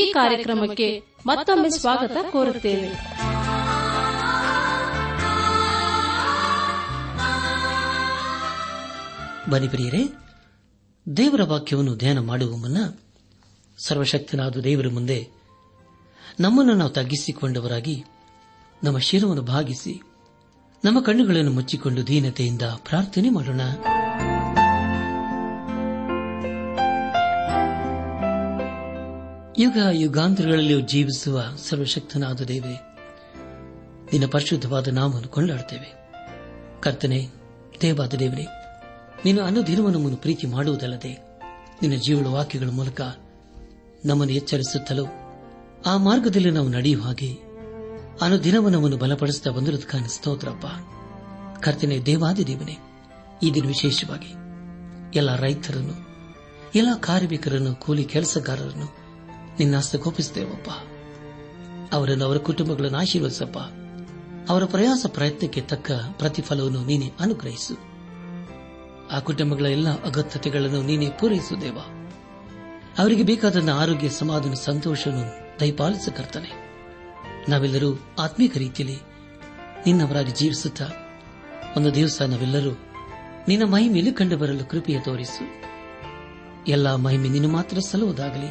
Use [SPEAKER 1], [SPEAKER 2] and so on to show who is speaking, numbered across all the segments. [SPEAKER 1] ಈ ಕಾರ್ಯಕ್ರಮಕ್ಕೆ ಮತ್ತೊಮ್ಮೆ ಸ್ವಾಗತ ಕೋರುತ್ತೇವೆ
[SPEAKER 2] ಬನ್ನಿ ಪ್ರಿಯರೇ ದೇವರ ವಾಕ್ಯವನ್ನು ಧ್ಯಾನ ಮಾಡುವ ಮುನ್ನ ಸರ್ವಶಕ್ತನಾದ ದೇವರ ಮುಂದೆ ನಮ್ಮನ್ನು ನಾವು ತಗ್ಗಿಸಿಕೊಂಡವರಾಗಿ ನಮ್ಮ ಶಿರವನ್ನು ಭಾಗಿಸಿ ನಮ್ಮ ಕಣ್ಣುಗಳನ್ನು ಮುಚ್ಚಿಕೊಂಡು ದೀನತೆಯಿಂದ ಪ್ರಾರ್ಥನೆ ಮಾಡೋಣ ಯುಗ ಯುಗಾಂತರಗಳಲ್ಲಿ ಜೀವಿಸುವ ಸರ್ವಶಕ್ತನಾದ ದೇವೇ ನಿನ್ನ ಪರಿಶುದ್ಧವಾದ ನಾಮವನ್ನು ಕೊಂಡಾಡುತ್ತೇವೆ ಕರ್ತನೆ ದೇವಾದ ದೇವರೇ ನೀನು ಅನುದಿನವನ್ನು ನಮ್ಮನ್ನು ಪ್ರೀತಿ ಮಾಡುವುದಲ್ಲದೆ ನಿನ್ನ ಜೀವಳ ವಾಕ್ಯಗಳ ಮೂಲಕ ನಮ್ಮನ್ನು ಎಚ್ಚರಿಸುತ್ತಲೂ ಆ ಮಾರ್ಗದಲ್ಲಿ ನಾವು ನಡೆಯುವ ಹಾಗೆ ಅನುದಿನವ ನಮ್ಮನ್ನು ಬಲಪಡಿಸುತ್ತಾ ಬಂದಿರೋದಕ್ಕಾಗಿ ಸ್ತೋತ್ರಪ್ಪ ಕರ್ತನೆ ದೇವಾದಿ ದೇವನೇ ಈ ದಿನ ವಿಶೇಷವಾಗಿ ಎಲ್ಲ ರೈತರನ್ನು ಎಲ್ಲ ಕಾರ್ಮಿಕರನ್ನು ಕೂಲಿ ಕೆಲಸಗಾರರನ್ನು ನಿನ್ನ ಕೋಪಿಸುತ್ತೇವಪ್ಪ ಅವರನ್ನು ಅವರ ಕುಟುಂಬಗಳನ್ನು ಆಶೀರ್ವದಿಸಪ್ಪ ಅವರ ಪ್ರಯಾಸ ಪ್ರಯತ್ನಕ್ಕೆ ತಕ್ಕ ಪ್ರತಿಫಲವನ್ನು ನೀನೆ ಅನುಗ್ರಹಿಸು ಆ ಕುಟುಂಬಗಳ ಎಲ್ಲ ಅಗತ್ಯತೆಗಳನ್ನು ನೀನೆ ದೇವ ಅವರಿಗೆ ಬೇಕಾದ ಆರೋಗ್ಯ ಸಮಾಧಾನ ಸಂತೋಷವನ್ನು ದಯಪಾಲಿಸ ನಾವೆಲ್ಲರೂ ಆತ್ಮೀಕ ರೀತಿಯಲ್ಲಿ ನಿನ್ನವರಾಗಿ ಜೀವಿಸುತ್ತಾ ಒಂದು ದಿವಸ ನಾವೆಲ್ಲರೂ ನಿನ್ನ ಮಹಿಮೆಯಲ್ಲಿ ಕಂಡು ಬರಲು ಕೃಪೆಯ ತೋರಿಸು ಎಲ್ಲಾ ಮಹಿಮೆ ನಿನ್ನ ಮಾತ್ರ ಸಲ್ಲುವುದಾಗಲಿ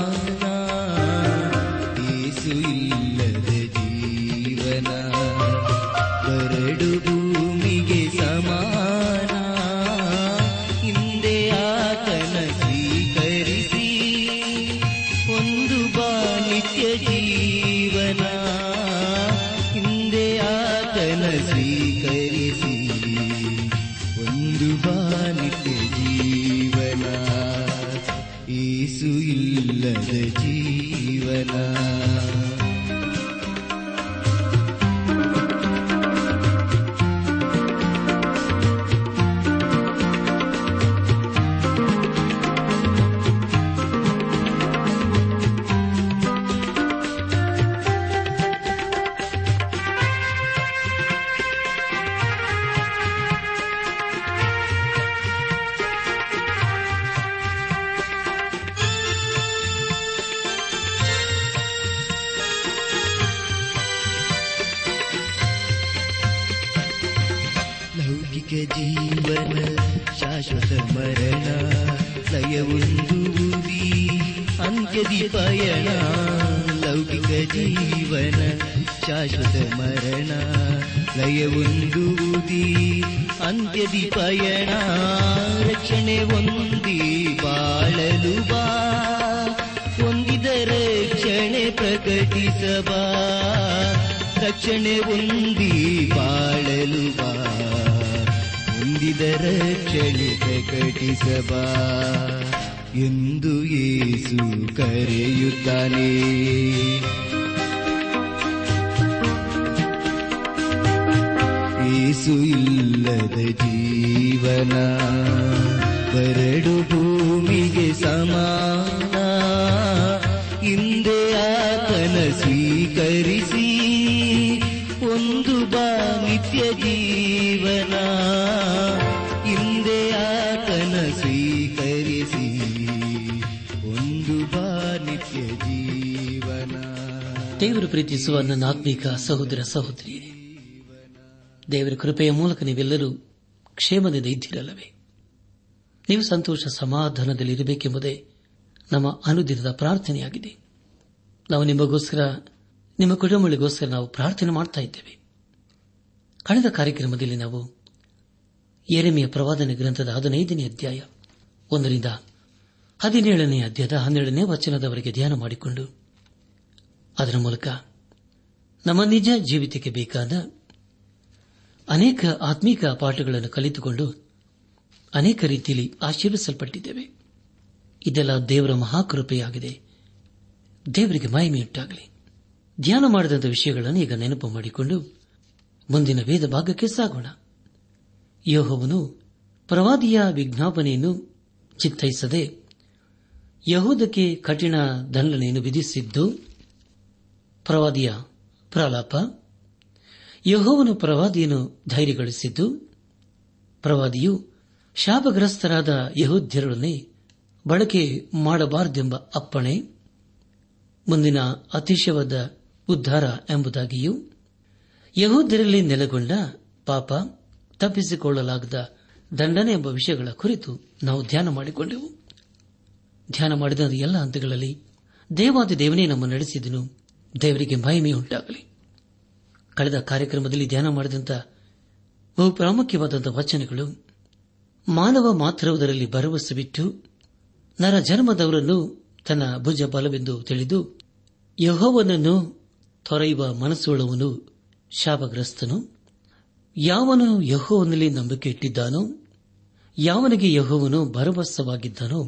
[SPEAKER 3] ಅಂತ್ಯದಿ ಪಯಣ ಲೌಕಿಕ ಜೀವನ ಶಾಶ್ವತ ಮರಣ ಲಯವೊಂದೂದಿ ಅಂತ್ಯದಿ ಪಯಣ ರಕ್ಷಣೆ ಒಂದಿ ಬಾಳಲು ಬಾ ಹೊಂದಿದ ರಕ್ಷಣೆ ಪ್ರಕಟಿಸಬಾ ರಕ್ಷಣೆ ಹೊಂದಿ ಬಾಳಲು ಬಾ ಹೊಂದಿದ ರಕ್ಷಣೆ ಪ್ರಕಟಿಸಬಾ ಎಂದು ಯೇಸು ಕರೆಯುತ್ತಾನೆ ಏಸು ಇಲ್ಲದ ಜೀವನ ಕರಡು ಭೂಮಿಗೆ ಸಮಾನ ಹಿಂದೆ ಆತನ ಸ್ವೀಕರಿಸಿ ಒಂದು ಬಾ ಜೀವನ ಹಿಂದೆ ಆತನ ಸ್ವೀಕರಿಸಿ
[SPEAKER 2] ದೇವರು ಪ್ರೀತಿಸುವ ನನ್ನ ಆತ್ಮೀಕ ಸಹೋದರ ಸಹೋದರಿಯೇ ದೇವರ ಕೃಪೆಯ ಮೂಲಕ ನೀವೆಲ್ಲರೂ ಕ್ಷೇಮದಿಂದ ಇದ್ದಿರಲ್ಲವೇ ನೀವು ಸಂತೋಷ ಸಮಾಧಾನದಲ್ಲಿ ಇರಬೇಕೆಂಬುದೇ ನಮ್ಮ ಅನುದಿನದ ಪ್ರಾರ್ಥನೆಯಾಗಿದೆ ನಾವು ನಿಮಗೋಸ್ಕರ ನಿಮ್ಮ ಕುಟುಂಬಗಳಿಗೋಸ್ಕರ ನಾವು ಪ್ರಾರ್ಥನೆ ಮಾಡ್ತಾ ಇದ್ದೇವೆ ಕಳೆದ ಕಾರ್ಯಕ್ರಮದಲ್ಲಿ ನಾವು ಎರೆಮೆಯ ಪ್ರವಾದನೆ ಗ್ರಂಥದ ಹದಿನೈದನೇ ಅಧ್ಯಾಯ ಒಂದರಿಂದ ಹದಿನೇಳನೇ ಅಧ್ಯಾಯದ ಹನ್ನೆರಡನೇ ವಚನದವರೆಗೆ ಧ್ಯಾನ ಮಾಡಿಕೊಂಡು ಅದರ ಮೂಲಕ ನಮ್ಮ ನಿಜ ಜೀವಿತಕ್ಕೆ ಬೇಕಾದ ಅನೇಕ ಆತ್ಮೀಕ ಪಾಠಗಳನ್ನು ಕಲಿತುಕೊಂಡು ಅನೇಕ ರೀತಿಯಲ್ಲಿ ಆಶೀರ್ವಿಸಲ್ಪಟ್ಟಿದ್ದೇವೆ ಇದೆಲ್ಲ ದೇವರ ಮಹಾಕೃಪೆಯಾಗಿದೆ ದೇವರಿಗೆ ಮಹಿಮೆಯುಂಟಾಗಲಿ ಧ್ಯಾನ ಮಾಡಿದಂಥ ವಿಷಯಗಳನ್ನು ಈಗ ನೆನಪು ಮಾಡಿಕೊಂಡು ಮುಂದಿನ ವೇದ ಭಾಗಕ್ಕೆ ಸಾಗೋಣ ಯೋಹವನು ಪ್ರವಾದಿಯ ವಿಜ್ಞಾಪನೆಯನ್ನು ಚಿತ್ತೈಸದೆ ಯಹೂದಕ್ಕೆ ಕಠಿಣ ದಂಡನೆಯನ್ನು ವಿಧಿಸಿದ್ದು ಪ್ರವಾದಿಯ ಪ್ರಲಾಪ ಯಹೋವನು ಪ್ರವಾದಿಯನ್ನು ಧೈರ್ಯಗೊಳಿಸಿದ್ದು ಪ್ರವಾದಿಯು ಶಾಪಗ್ರಸ್ತರಾದ ಯಹೋದ್ಯರೊಡನೆ ಬಳಕೆ ಮಾಡಬಾರದೆಂಬ ಅಪ್ಪಣೆ ಮುಂದಿನ ಅತಿಶಯವಾದ ಉದ್ದಾರ ಎಂಬುದಾಗಿಯೂ ಯಹೋದ್ಯರಲ್ಲಿ ನೆಲೆಗೊಂಡ ಪಾಪ ತಪ್ಪಿಸಿಕೊಳ್ಳಲಾಗದ ದಂಡನೆ ಎಂಬ ವಿಷಯಗಳ ಕುರಿತು ನಾವು ಧ್ಯಾನ ಮಾಡಿಕೊಂಡೆವು ಧ್ಯಾನ ಮಾಡಿದ ಎಲ್ಲ ಹಂತಗಳಲ್ಲಿ ದೇವಾದಿ ದೇವನೇ ನಮ್ಮ ನಡೆಸಿದನು ದೇವರಿಗೆ ಮಹಿಮೆ ಉಂಟಾಗಲಿ ಕಳೆದ ಕಾರ್ಯಕ್ರಮದಲ್ಲಿ ಧ್ಯಾನ ಮಾಡಿದಂಥ ಬಹು ಪ್ರಾಮುಖ್ಯವಾದಂಥ ವಚನಗಳು ಮಾನವ ಮಾತ್ರವುದರಲ್ಲಿ ಭರವಸೆ ಬಿಟ್ಟು ನರ ಜನ್ಮದವರನ್ನು ತನ್ನ ಭುಜ ಬಲವೆಂದು ತಿಳಿದು ಯಹೋವನನ್ನು ತೊರೆಯುವ ಮನಸ್ಸುಳವನು ಶಾಪಗ್ರಸ್ತನು ಯಾವನು ಯಹೋವನಲ್ಲಿ ನಂಬಿಕೆ ಇಟ್ಟಿದ್ದಾನೋ ಯಾವನಿಗೆ ಯಹೋವನು ಭರವಸವಾಗಿದ್ದಾನೋ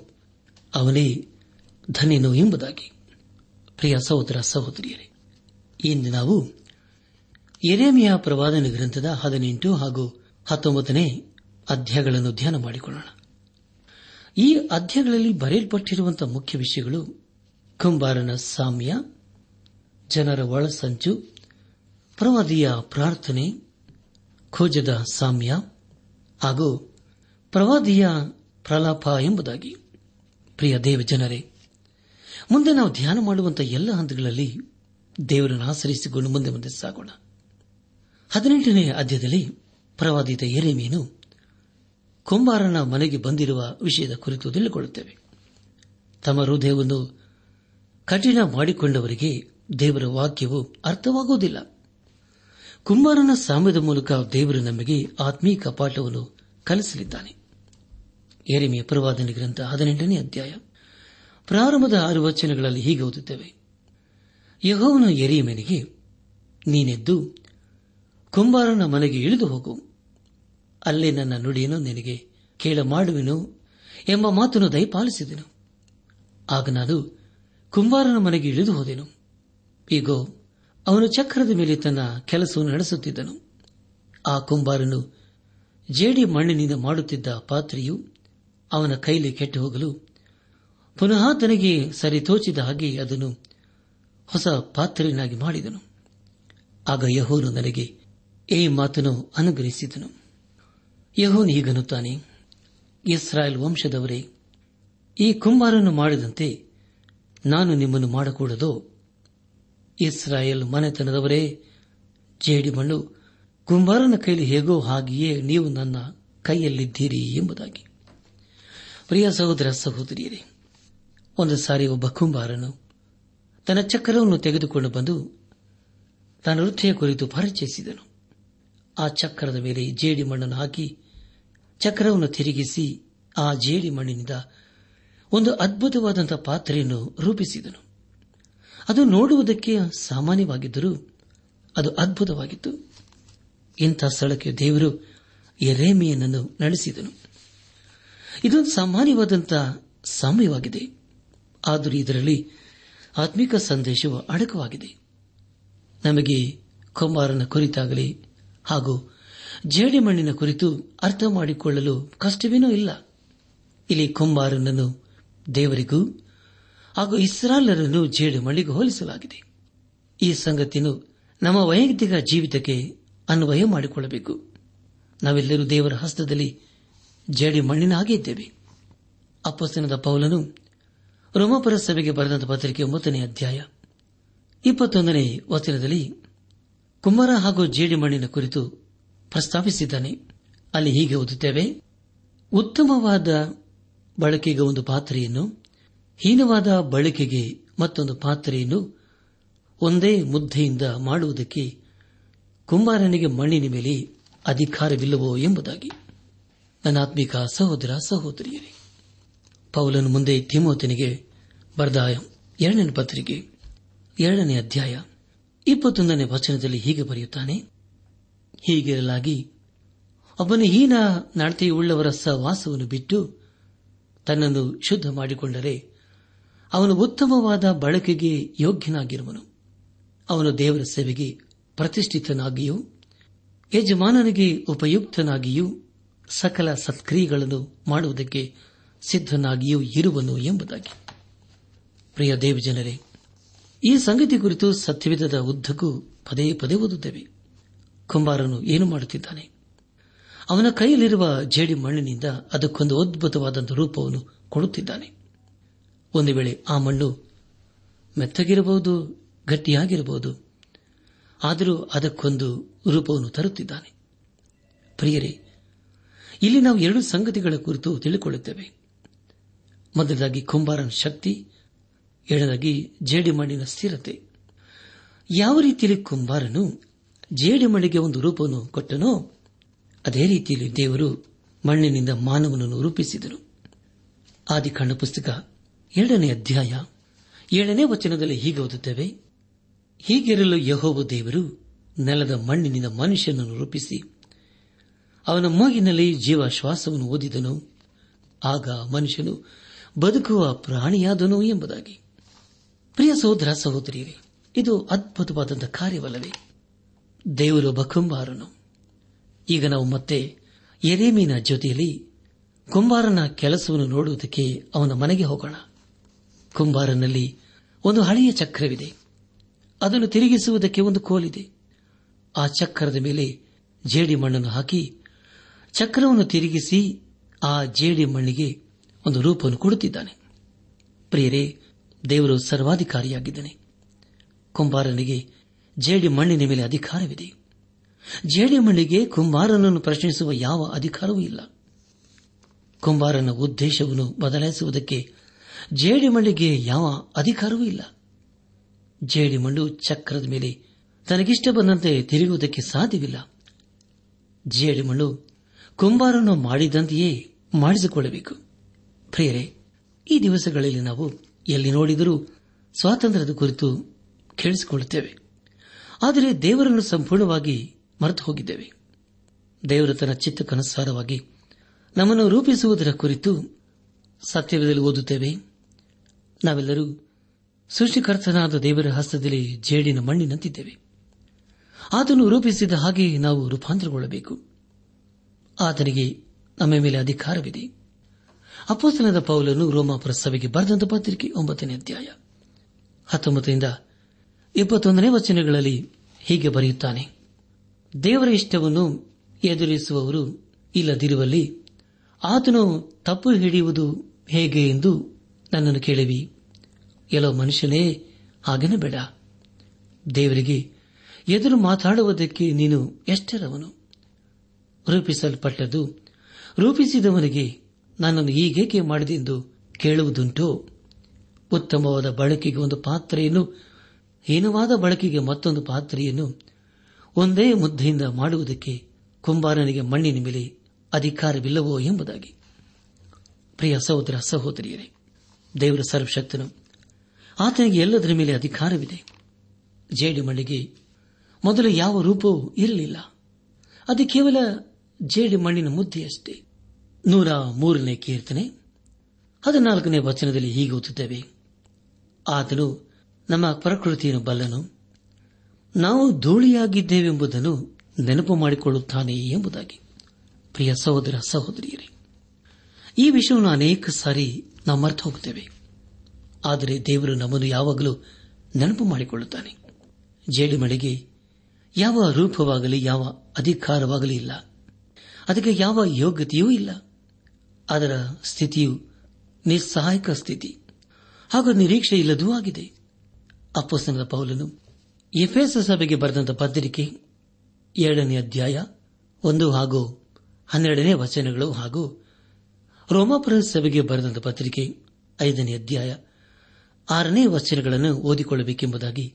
[SPEAKER 2] ಅವನೇ ಧನ್ಯನು ಎಂಬುದಾಗಿ ಪ್ರಿಯ ಸಹೋದರ ಸಹೋದರಿಯರೇ ಇಂದು ನಾವು ಎರೇಮಿಯ ಪ್ರವಾದನ ಗ್ರಂಥದ ಹದಿನೆಂಟು ಹಾಗೂ ಹತ್ತೊಂಬತ್ತನೇ ಅಧ್ಯಾಯಗಳನ್ನು ಧ್ಯಾನ ಮಾಡಿಕೊಳ್ಳೋಣ ಈ ಅಧ್ಯಾಯಗಳಲ್ಲಿ ಬರೆಯಲ್ಪಟ್ಟರುವಂತಹ ಮುಖ್ಯ ವಿಷಯಗಳು ಕುಂಬಾರನ ಸಾಮ್ಯ ಜನರ ಒಳಸಂಚು ಪ್ರವಾದಿಯ ಪ್ರಾರ್ಥನೆ ಖೋಜದ ಸಾಮ್ಯ ಹಾಗೂ ಪ್ರವಾದಿಯ ಪ್ರಲಾಪ ಎಂಬುದಾಗಿ ಪ್ರಿಯ ದೇವಜನರೇ ಮುಂದೆ ನಾವು ಧ್ಯಾನ ಮಾಡುವಂತಹ ಎಲ್ಲ ಹಂತಗಳಲ್ಲಿ ದೇವರನ್ನು ಆಚರಿಸಿಕೊಂಡು ಮುಂದೆ ಮುಂದೆ ಸಾಗೋಣ ಹದಿನೆಂಟನೇ ಅಧ್ಯಾಯದಲ್ಲಿ ಪ್ರವಾದಿತ ಎರೆಮೀನು ಕುಂಬಾರನ ಮನೆಗೆ ಬಂದಿರುವ ವಿಷಯದ ಕುರಿತು ತಿಳಿದುಕೊಳ್ಳುತ್ತೇವೆ ತಮ್ಮ ಹೃದಯವನ್ನು ಕಠಿಣ ಮಾಡಿಕೊಂಡವರಿಗೆ ದೇವರ ವಾಕ್ಯವು ಅರ್ಥವಾಗುವುದಿಲ್ಲ ಕುಂಬಾರನ ಸಾಮ್ಯದ ಮೂಲಕ ದೇವರು ನಮಗೆ ಆತ್ಮೀಕ ಪಾಠವನ್ನು ಕಲಿಸಲಿದ್ದಾನೆ ಎರೆಮೆಯ ಪ್ರವಾದನೆ ಗ್ರಂಥ ಹದಿನೆಂಟನೇ ಅಧ್ಯಾಯ ಪ್ರಾರಂಭದ ಆರು ವಚನಗಳಲ್ಲಿ ಹೀಗೆ ಓದುತ್ತೇವೆ ಯಹೋವನ ಮನೆಗೆ ನೀನೆದ್ದು ಕುಂಬಾರನ ಮನೆಗೆ ಇಳಿದು ಹೋಗು ಅಲ್ಲಿ ನನ್ನ ನುಡಿಯನ್ನು ನಿನಗೆ ಕೇಳ ಮಾಡುವೆನು ಎಂಬ ಮಾತನ್ನು ದಯಪಾಲಿಸಿದೆನು ಆಗ ನಾನು ಕುಂಬಾರನ ಮನೆಗೆ ಇಳಿದು ಹೋದೆನು ಈಗೋ ಅವನು ಚಕ್ರದ ಮೇಲೆ ತನ್ನ ಕೆಲಸವನ್ನು ನಡೆಸುತ್ತಿದ್ದನು ಆ ಕುಂಬಾರನು ಜೇಡಿ ಮಣ್ಣಿನಿಂದ ಮಾಡುತ್ತಿದ್ದ ಪಾತ್ರೆಯು ಅವನ ಕೈಲಿ ಕೆಟ್ಟು ಹೋಗಲು ಪುನಃ ತನಗೆ ಸರಿತೋಚಿದ ಹಾಗೆ ಅದನ್ನು ಹೊಸ ಪಾತ್ರನಾಗಿ ಮಾಡಿದನು ಆಗ ಯಹೋನು ನನಗೆ ಈ ಮಾತನ್ನು ಅನುಗ್ರಹಿಸಿದನು ಯಹೋನು ಹೀಗನ್ನುತ್ತಾನೆ ಇಸ್ರಾಯೇಲ್ ವಂಶದವರೇ ಈ ಕುಂಬಾರನ್ನು ಮಾಡಿದಂತೆ ನಾನು ನಿಮ್ಮನ್ನು ಮಾಡಕೂಡದು ಇಸ್ರಾಯೇಲ್ ಮನೆತನದವರೇ ಜೇಡಿಮಣ್ಣು ಕುಂಬಾರನ ಕೈಲಿ ಹೇಗೋ ಹಾಗೆಯೇ ನೀವು ನನ್ನ ಕೈಯಲ್ಲಿದ್ದೀರಿ ಎಂಬುದಾಗಿ ಪ್ರಿಯ ಸಹೋದರ ಸಹೋದರಿಯರೇ ಒಂದು ಸಾರಿ ಒಬ್ಬ ಕುಂಬಾರನು ತನ್ನ ಚಕ್ರವನ್ನು ತೆಗೆದುಕೊಂಡು ಬಂದು ತನ್ನ ವೃತ್ತಿಯ ಕುರಿತು ಪರಿಚಯಿಸಿದನು ಆ ಚಕ್ರದ ಮೇಲೆ ಜೇಡಿ ಮಣ್ಣನ್ನು ಹಾಕಿ ಚಕ್ರವನ್ನು ತಿರುಗಿಸಿ ಆ ಜೇಡಿ ಮಣ್ಣಿನಿಂದ ಒಂದು ಅದ್ಭುತವಾದಂಥ ಪಾತ್ರೆಯನ್ನು ರೂಪಿಸಿದನು ಅದು ನೋಡುವುದಕ್ಕೆ ಸಾಮಾನ್ಯವಾಗಿದ್ದರೂ ಅದು ಅದ್ಭುತವಾಗಿತ್ತು ಇಂಥ ಸ್ಥಳಕ್ಕೆ ದೇವರು ಎರೇಮಿಯನ್ನು ನಡೆಸಿದನು ಇದೊಂದು ಸಾಮಾನ್ಯವಾದಂಥ ಸಮಯವಾಗಿದೆ ಆದರೂ ಇದರಲ್ಲಿ ಆತ್ಮಿಕ ಸಂದೇಶವು ಅಡಕವಾಗಿದೆ ನಮಗೆ ಕುಮಾರನ ಕುರಿತಾಗಲಿ ಹಾಗೂ ಜೇಡಿಮಣ್ಣಿನ ಕುರಿತು ಅರ್ಥ ಮಾಡಿಕೊಳ್ಳಲು ಕಷ್ಟವೇನೂ ಇಲ್ಲ ಇಲ್ಲಿ ಕುಂಬಾರನನ್ನು ದೇವರಿಗೂ ಹಾಗೂ ಇಸ್ರಾಲರನ್ನು ಜೇಡಿಮಣ್ಣಿಗೂ ಹೋಲಿಸಲಾಗಿದೆ ಈ ಸಂಗತಿಯನ್ನು ನಮ್ಮ ವೈಯಕ್ತಿಕ ಜೀವಿತಕ್ಕೆ ಅನ್ವಯ ಮಾಡಿಕೊಳ್ಳಬೇಕು ನಾವೆಲ್ಲರೂ ದೇವರ ಹಸ್ತದಲ್ಲಿ ಜೇಡಿ ಮಣ್ಣಿನ ಹಾಗೆ ಇದ್ದೇವೆ ಅಪ್ಪಸ್ತನದ ಪೌಲನು ರೋಮಪರ ಸಭೆಗೆ ಬರೆದ ಪತ್ರಿಕೆ ಒಂಬತ್ತನೇ ಅಧ್ಯಾಯ ಇಪ್ಪತ್ತೊಂದನೇ ವಚನದಲ್ಲಿ ಕುಮಾರ ಹಾಗೂ ಜೇಡಿಮಣ್ಣಿನ ಕುರಿತು ಪ್ರಸ್ತಾಪಿಸಿದ್ದಾನೆ ಅಲ್ಲಿ ಹೀಗೆ ಓದುತ್ತೇವೆ ಉತ್ತಮವಾದ ಬಳಕೆಗೆ ಒಂದು ಪಾತ್ರೆಯನ್ನು ಹೀನವಾದ ಬಳಕೆಗೆ ಮತ್ತೊಂದು ಪಾತ್ರೆಯನ್ನು ಒಂದೇ ಮುದ್ದೆಯಿಂದ ಮಾಡುವುದಕ್ಕೆ ಕುಂಬಾರನಿಗೆ ಮಣ್ಣಿನ ಮೇಲೆ ಅಧಿಕಾರವಿಲ್ಲವೋ ಎಂಬುದಾಗಿ ನನ್ನ ಆತ್ಮಿಕ ಸಹೋದರ ಸಹೋದರಿಯರೇ ಪೌಲನು ಮುಂದೆ ತಿಮ್ಮೋತನಿಗೆ ಬರೆದ ಎರಡನೇ ಪತ್ರಿಕೆ ಎರಡನೇ ಅಧ್ಯಾಯ ಇಪ್ಪತ್ತೊಂದನೇ ವಚನದಲ್ಲಿ ಹೀಗೆ ಬರೆಯುತ್ತಾನೆ ಹೀಗಿರಲಾಗಿ ಒಬ್ಬನು ಹೀನ ನಡತೆಯುಳ್ಳವರ ಸಹವಾಸವನ್ನು ಬಿಟ್ಟು ತನ್ನನ್ನು ಶುದ್ಧ ಮಾಡಿಕೊಂಡರೆ ಅವನು ಉತ್ತಮವಾದ ಬಳಕೆಗೆ ಯೋಗ್ಯನಾಗಿರುವನು ಅವನು ದೇವರ ಸೇವೆಗೆ ಪ್ರತಿಷ್ಠಿತನಾಗಿಯೂ ಯಜಮಾನನಿಗೆ ಉಪಯುಕ್ತನಾಗಿಯೂ ಸಕಲ ಸತ್ಕ್ರಿಯೆಗಳನ್ನು ಮಾಡುವುದಕ್ಕೆ ಸಿದ್ಧನಾಗಿಯೂ ಇರುವನು ಎಂಬುದಾಗಿ ಪ್ರಿಯ ದೇವಜನರೇ ಈ ಸಂಗತಿ ಕುರಿತು ಸತ್ಯವಿಧದ ಉದ್ದಕ್ಕೂ ಪದೇ ಪದೇ ಓದುತ್ತೇವೆ ಕುಂಬಾರನು ಏನು ಮಾಡುತ್ತಿದ್ದಾನೆ ಅವನ ಕೈಯಲ್ಲಿರುವ ಜೇಡಿ ಮಣ್ಣಿನಿಂದ ಅದಕ್ಕೊಂದು ಅದ್ಭುತವಾದ ರೂಪವನ್ನು ಕೊಡುತ್ತಿದ್ದಾನೆ ಒಂದು ವೇಳೆ ಆ ಮಣ್ಣು ಮೆತ್ತಗಿರಬಹುದು ಗಟ್ಟಿಯಾಗಿರಬಹುದು ಆದರೂ ಅದಕ್ಕೊಂದು ರೂಪವನ್ನು ತರುತ್ತಿದ್ದಾನೆ ಪ್ರಿಯರೇ ಇಲ್ಲಿ ನಾವು ಎರಡು ಸಂಗತಿಗಳ ಕುರಿತು ತಿಳಿಕೊಳ್ಳುತ್ತೇವೆ ಮೊದಲಾಗಿ ಕುಂಬಾರನ ಶಕ್ತಿ ಎರಡಾಗಿ ಜೇಡಿಮಣ್ಣಿನ ಸ್ಥಿರತೆ ಯಾವ ರೀತಿಯಲ್ಲಿ ಕುಂಬಾರನು ಜೇಡಿಮಣ್ಣಿಗೆ ಒಂದು ರೂಪವನ್ನು ಕೊಟ್ಟನೋ ಅದೇ ರೀತಿಯಲ್ಲಿ ದೇವರು ಮಣ್ಣಿನಿಂದ ಮಾನವನನ್ನು ರೂಪಿಸಿದರು ಆದಿಕಾಂಡ ಪುಸ್ತಕ ಎರಡನೇ ಅಧ್ಯಾಯ ಏಳನೇ ವಚನದಲ್ಲಿ ಹೀಗೆ ಓದುತ್ತೇವೆ ಹೀಗಿರಲು ಯಹೋಬ ದೇವರು ನೆಲದ ಮಣ್ಣಿನಿಂದ ಮನುಷ್ಯನನ್ನು ರೂಪಿಸಿ ಅವನ ಮೂಗಿನಲ್ಲಿ ಜೀವಶ್ವಾಸವನ್ನು ಓದಿದನು ಆಗ ಮನುಷ್ಯನು ಬದುಕುವ ಪ್ರಾಣಿಯಾದನು ಎಂಬುದಾಗಿ ಪ್ರಿಯ ಸಹೋದರ ಸಹೋದರಿಯರೇ ಇದು ಅದ್ಭುತವಾದಂತಹ ಕಾರ್ಯವಲ್ಲವೇ ದೇವರು ಬಕುಂಬಾರನು ಈಗ ನಾವು ಮತ್ತೆ ಎರೇಮೀನ ಜೊತೆಯಲ್ಲಿ ಕುಂಬಾರನ ಕೆಲಸವನ್ನು ನೋಡುವುದಕ್ಕೆ ಅವನ ಮನೆಗೆ ಹೋಗೋಣ ಕುಂಬಾರನಲ್ಲಿ ಒಂದು ಹಳೆಯ ಚಕ್ರವಿದೆ ಅದನ್ನು ತಿರುಗಿಸುವುದಕ್ಕೆ ಒಂದು ಕೋಲಿದೆ ಆ ಚಕ್ರದ ಮೇಲೆ ಜೇಡಿ ಮಣ್ಣನ್ನು ಹಾಕಿ ಚಕ್ರವನ್ನು ತಿರುಗಿಸಿ ಆ ಜೇಡಿ ಮಣ್ಣಿಗೆ ಒಂದು ರೂಪವನ್ನು ಕೊಡುತ್ತಿದ್ದಾನೆ ಪ್ರಿಯರೇ ದೇವರು ಸರ್ವಾಧಿಕಾರಿಯಾಗಿದ್ದಾನೆ ಕುಂಬಾರನಿಗೆ ಜೇಡಿ ಮಣ್ಣಿನ ಮೇಲೆ ಅಧಿಕಾರವಿದೆ ಜೇಡಿ ಮಣ್ಣಿಗೆ ಕುಂಬಾರನನ್ನು ಪ್ರಶ್ನಿಸುವ ಯಾವ ಅಧಿಕಾರವೂ ಇಲ್ಲ ಕುಂಬಾರನ ಉದ್ದೇಶವನ್ನು ಬದಲಾಯಿಸುವುದಕ್ಕೆ ಜೇಡಿ ಮಣ್ಣಿಗೆ ಯಾವ ಅಧಿಕಾರವೂ ಇಲ್ಲ ಜೇಡಿ ಮಣ್ಣು ಚಕ್ರದ ಮೇಲೆ ತನಗಿಷ್ಟ ಬಂದಂತೆ ತಿರುಗುವುದಕ್ಕೆ ಸಾಧ್ಯವಿಲ್ಲ ಜೇಡಿ ಮಣ್ಣು ಕುಂಬಾರನ್ನು ಮಾಡಿದಂತೆಯೇ ಮಾಡಿಸಿಕೊಳ್ಳಬೇಕು ಪ್ರಿಯರೇ ಈ ದಿವಸಗಳಲ್ಲಿ ನಾವು ಎಲ್ಲಿ ನೋಡಿದರೂ ಸ್ವಾತಂತ್ರ್ಯದ ಕುರಿತು ಕೇಳಿಸಿಕೊಳ್ಳುತ್ತೇವೆ ಆದರೆ ದೇವರನ್ನು ಸಂಪೂರ್ಣವಾಗಿ ಮರೆತು ಹೋಗಿದ್ದೇವೆ ದೇವರ ತನ್ನ ಚಿತ್ತಕ್ಕನುಸಾರವಾಗಿ ನಮ್ಮನ್ನು ರೂಪಿಸುವುದರ ಕುರಿತು ಸತ್ಯವೇದಲ್ಲಿ ಓದುತ್ತೇವೆ ನಾವೆಲ್ಲರೂ ಸೃಷ್ಟಿಕರ್ತನಾದ ದೇವರ ಹಸ್ತದಲ್ಲಿ ಜೇಡಿನ ಮಣ್ಣಿನಂತಿದ್ದೇವೆ ಆತನು ರೂಪಿಸಿದ ಹಾಗೆ ನಾವು ರೂಪಾಂತರಗೊಳ್ಳಬೇಕು ಆತನಿಗೆ ನಮ್ಮ ಮೇಲೆ ಅಧಿಕಾರವಿದೆ ಅಪೋಸ್ತನದ ಪೌಲನ್ನು ರೋಮಾಪುರ ಸಭೆಗೆ ಬರೆದಂತ ಪತ್ರಿಕೆ ಒಂಬತ್ತನೇ ಅಧ್ಯಾಯ ಹತ್ತೊಂಬತ್ತರಿಂದ ಇಪ್ಪತ್ತೊಂದನೇ ವಚನಗಳಲ್ಲಿ ಹೀಗೆ ಬರೆಯುತ್ತಾನೆ ದೇವರ ಇಷ್ಟವನ್ನು ಎದುರಿಸುವವರು ಇಲ್ಲದಿರುವಲ್ಲಿ ಆತನು ತಪ್ಪು ಹಿಡಿಯುವುದು ಹೇಗೆ ಎಂದು ನನ್ನನ್ನು ಕೇಳಿವಿ ಎಲ್ಲೋ ಮನುಷ್ಯನೇ ಹಾಗೇನೂ ಬೇಡ ದೇವರಿಗೆ ಎದುರು ಮಾತಾಡುವುದಕ್ಕೆ ನೀನು ಎಷ್ಟರವನು ರೂಪಿಸಲ್ಪಟ್ಟದ್ದು ರೂಪಿಸಿದವನಿಗೆ ನನ್ನನ್ನು ಮಾಡಿದೆ ಎಂದು ಕೇಳುವುದುಂಟು ಉತ್ತಮವಾದ ಬಳಕೆಗೆ ಒಂದು ಪಾತ್ರೆಯನ್ನು ಹೀನವಾದ ಬಳಕೆಗೆ ಮತ್ತೊಂದು ಪಾತ್ರೆಯನ್ನು ಒಂದೇ ಮುದ್ದೆಯಿಂದ ಮಾಡುವುದಕ್ಕೆ ಕುಂಬಾರನಿಗೆ ಮಣ್ಣಿನ ಮೇಲೆ ಅಧಿಕಾರವಿಲ್ಲವೋ ಎಂಬುದಾಗಿ ಪ್ರಿಯ ಸಹೋದರ ಸಹೋದರಿಯರೇ ದೇವರ ಸರ್ವಶಕ್ತನು ಆತನಿಗೆ ಎಲ್ಲದರ ಮೇಲೆ ಅಧಿಕಾರವಿದೆ ಜೇಡಿ ಮಣ್ಣಿಗೆ ಮೊದಲು ಯಾವ ರೂಪವೂ ಇರಲಿಲ್ಲ ಅದು ಕೇವಲ ಜೇಡಿ ಮಣ್ಣಿನ ಮುದ್ದೆಯಷ್ಟೇ ನೂರ ಮೂರನೇ ಕೀರ್ತನೆ ಹದಿನಾಲ್ಕನೇ ವಚನದಲ್ಲಿ ಹೀಗೆ ಓದುತ್ತೇವೆ ಆದರೂ ನಮ್ಮ ಪ್ರಕೃತಿಯನ್ನು ಬಲ್ಲನು ನಾವು ಧೂಳಿಯಾಗಿದ್ದೇವೆಂಬುದನ್ನು ನೆನಪು ಮಾಡಿಕೊಳ್ಳುತ್ತಾನೆ ಎಂಬುದಾಗಿ ಪ್ರಿಯ ಸಹೋದರ ಸಹೋದರಿಯರೇ ಈ ವಿಷಯವನ್ನು ಅನೇಕ ಸಾರಿ ನಾವು ಮರೆತು ಹೋಗುತ್ತೇವೆ ಆದರೆ ದೇವರು ನಮ್ಮನ್ನು ಯಾವಾಗಲೂ ನೆನಪು ಮಾಡಿಕೊಳ್ಳುತ್ತಾನೆ ಜೇಡಿಮಳೆಗೆ ಯಾವ ರೂಪವಾಗಲಿ ಯಾವ ಅಧಿಕಾರವಾಗಲಿ ಇಲ್ಲ ಅದಕ್ಕೆ ಯಾವ ಯೋಗ್ಯತೆಯೂ ಇಲ್ಲ ಅದರ ಸ್ಥಿತಿಯು ನಿಸ್ಸಹಾಯಕ ಸ್ಥಿತಿ ಹಾಗೂ ನಿರೀಕ್ಷೆ ಇಲ್ಲದೂ ಆಗಿದೆ ಅಪ್ಪಸ್ತನದ ಪೌಲನು ಎಫ್ಎಸ್ ಸಭೆಗೆ ಬರೆದಂತಹ ಪತ್ರಿಕೆ ಏಳನೇ ಅಧ್ಯಾಯ ಒಂದು ಹಾಗೂ ಹನ್ನೆರಡನೇ ವಚನಗಳು ಹಾಗೂ ರೋಮಾಪುರ ಸಭೆಗೆ ಬರೆದ ಪತ್ರಿಕೆ ಐದನೇ ಅಧ್ಯಾಯ ಆರನೇ ವಚನಗಳನ್ನು ಓದಿಕೊಳ್ಳಬೇಕೆಂಬುದಾಗಿ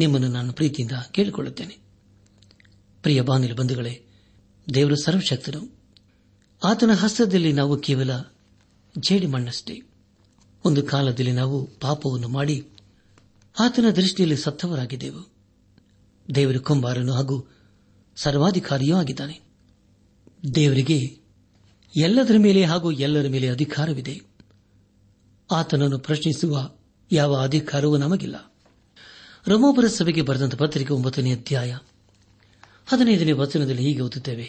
[SPEAKER 2] ನಿಮ್ಮನ್ನು ನಾನು ಪ್ರೀತಿಯಿಂದ ಕೇಳಿಕೊಳ್ಳುತ್ತೇನೆ ಪ್ರಿಯ ಬಾನಿಲು ಬಂಧುಗಳೇ ದೇವರು ಸರ್ವಶಕ್ತನು ಆತನ ಹಸ್ತದಲ್ಲಿ ನಾವು ಕೇವಲ ಮಣ್ಣಷ್ಟೇ ಒಂದು ಕಾಲದಲ್ಲಿ ನಾವು ಪಾಪವನ್ನು ಮಾಡಿ ಆತನ ದೃಷ್ಟಿಯಲ್ಲಿ ಸತ್ತವರಾಗಿದ್ದೆವು ದೇವರು ಕುಂಬಾರನು ಹಾಗೂ ಸರ್ವಾಧಿಕಾರಿಯೂ ಆಗಿದ್ದಾನೆ ದೇವರಿಗೆ ಎಲ್ಲದರ ಮೇಲೆ ಹಾಗೂ ಎಲ್ಲರ ಮೇಲೆ ಅಧಿಕಾರವಿದೆ ಆತನನ್ನು ಪ್ರಶ್ನಿಸುವ ಯಾವ ಅಧಿಕಾರವೂ ನಮಗಿಲ್ಲ ರಮೋಪರ ಸಭೆಗೆ ಬರೆದಂತ ಪತ್ರಿಕೆ ಒಂಬತ್ತನೇ ಅಧ್ಯಾಯ ಹದಿನೈದನೇ ವಚನದಲ್ಲಿ ಹೀಗೆ ಓದುತ್ತೇವೆ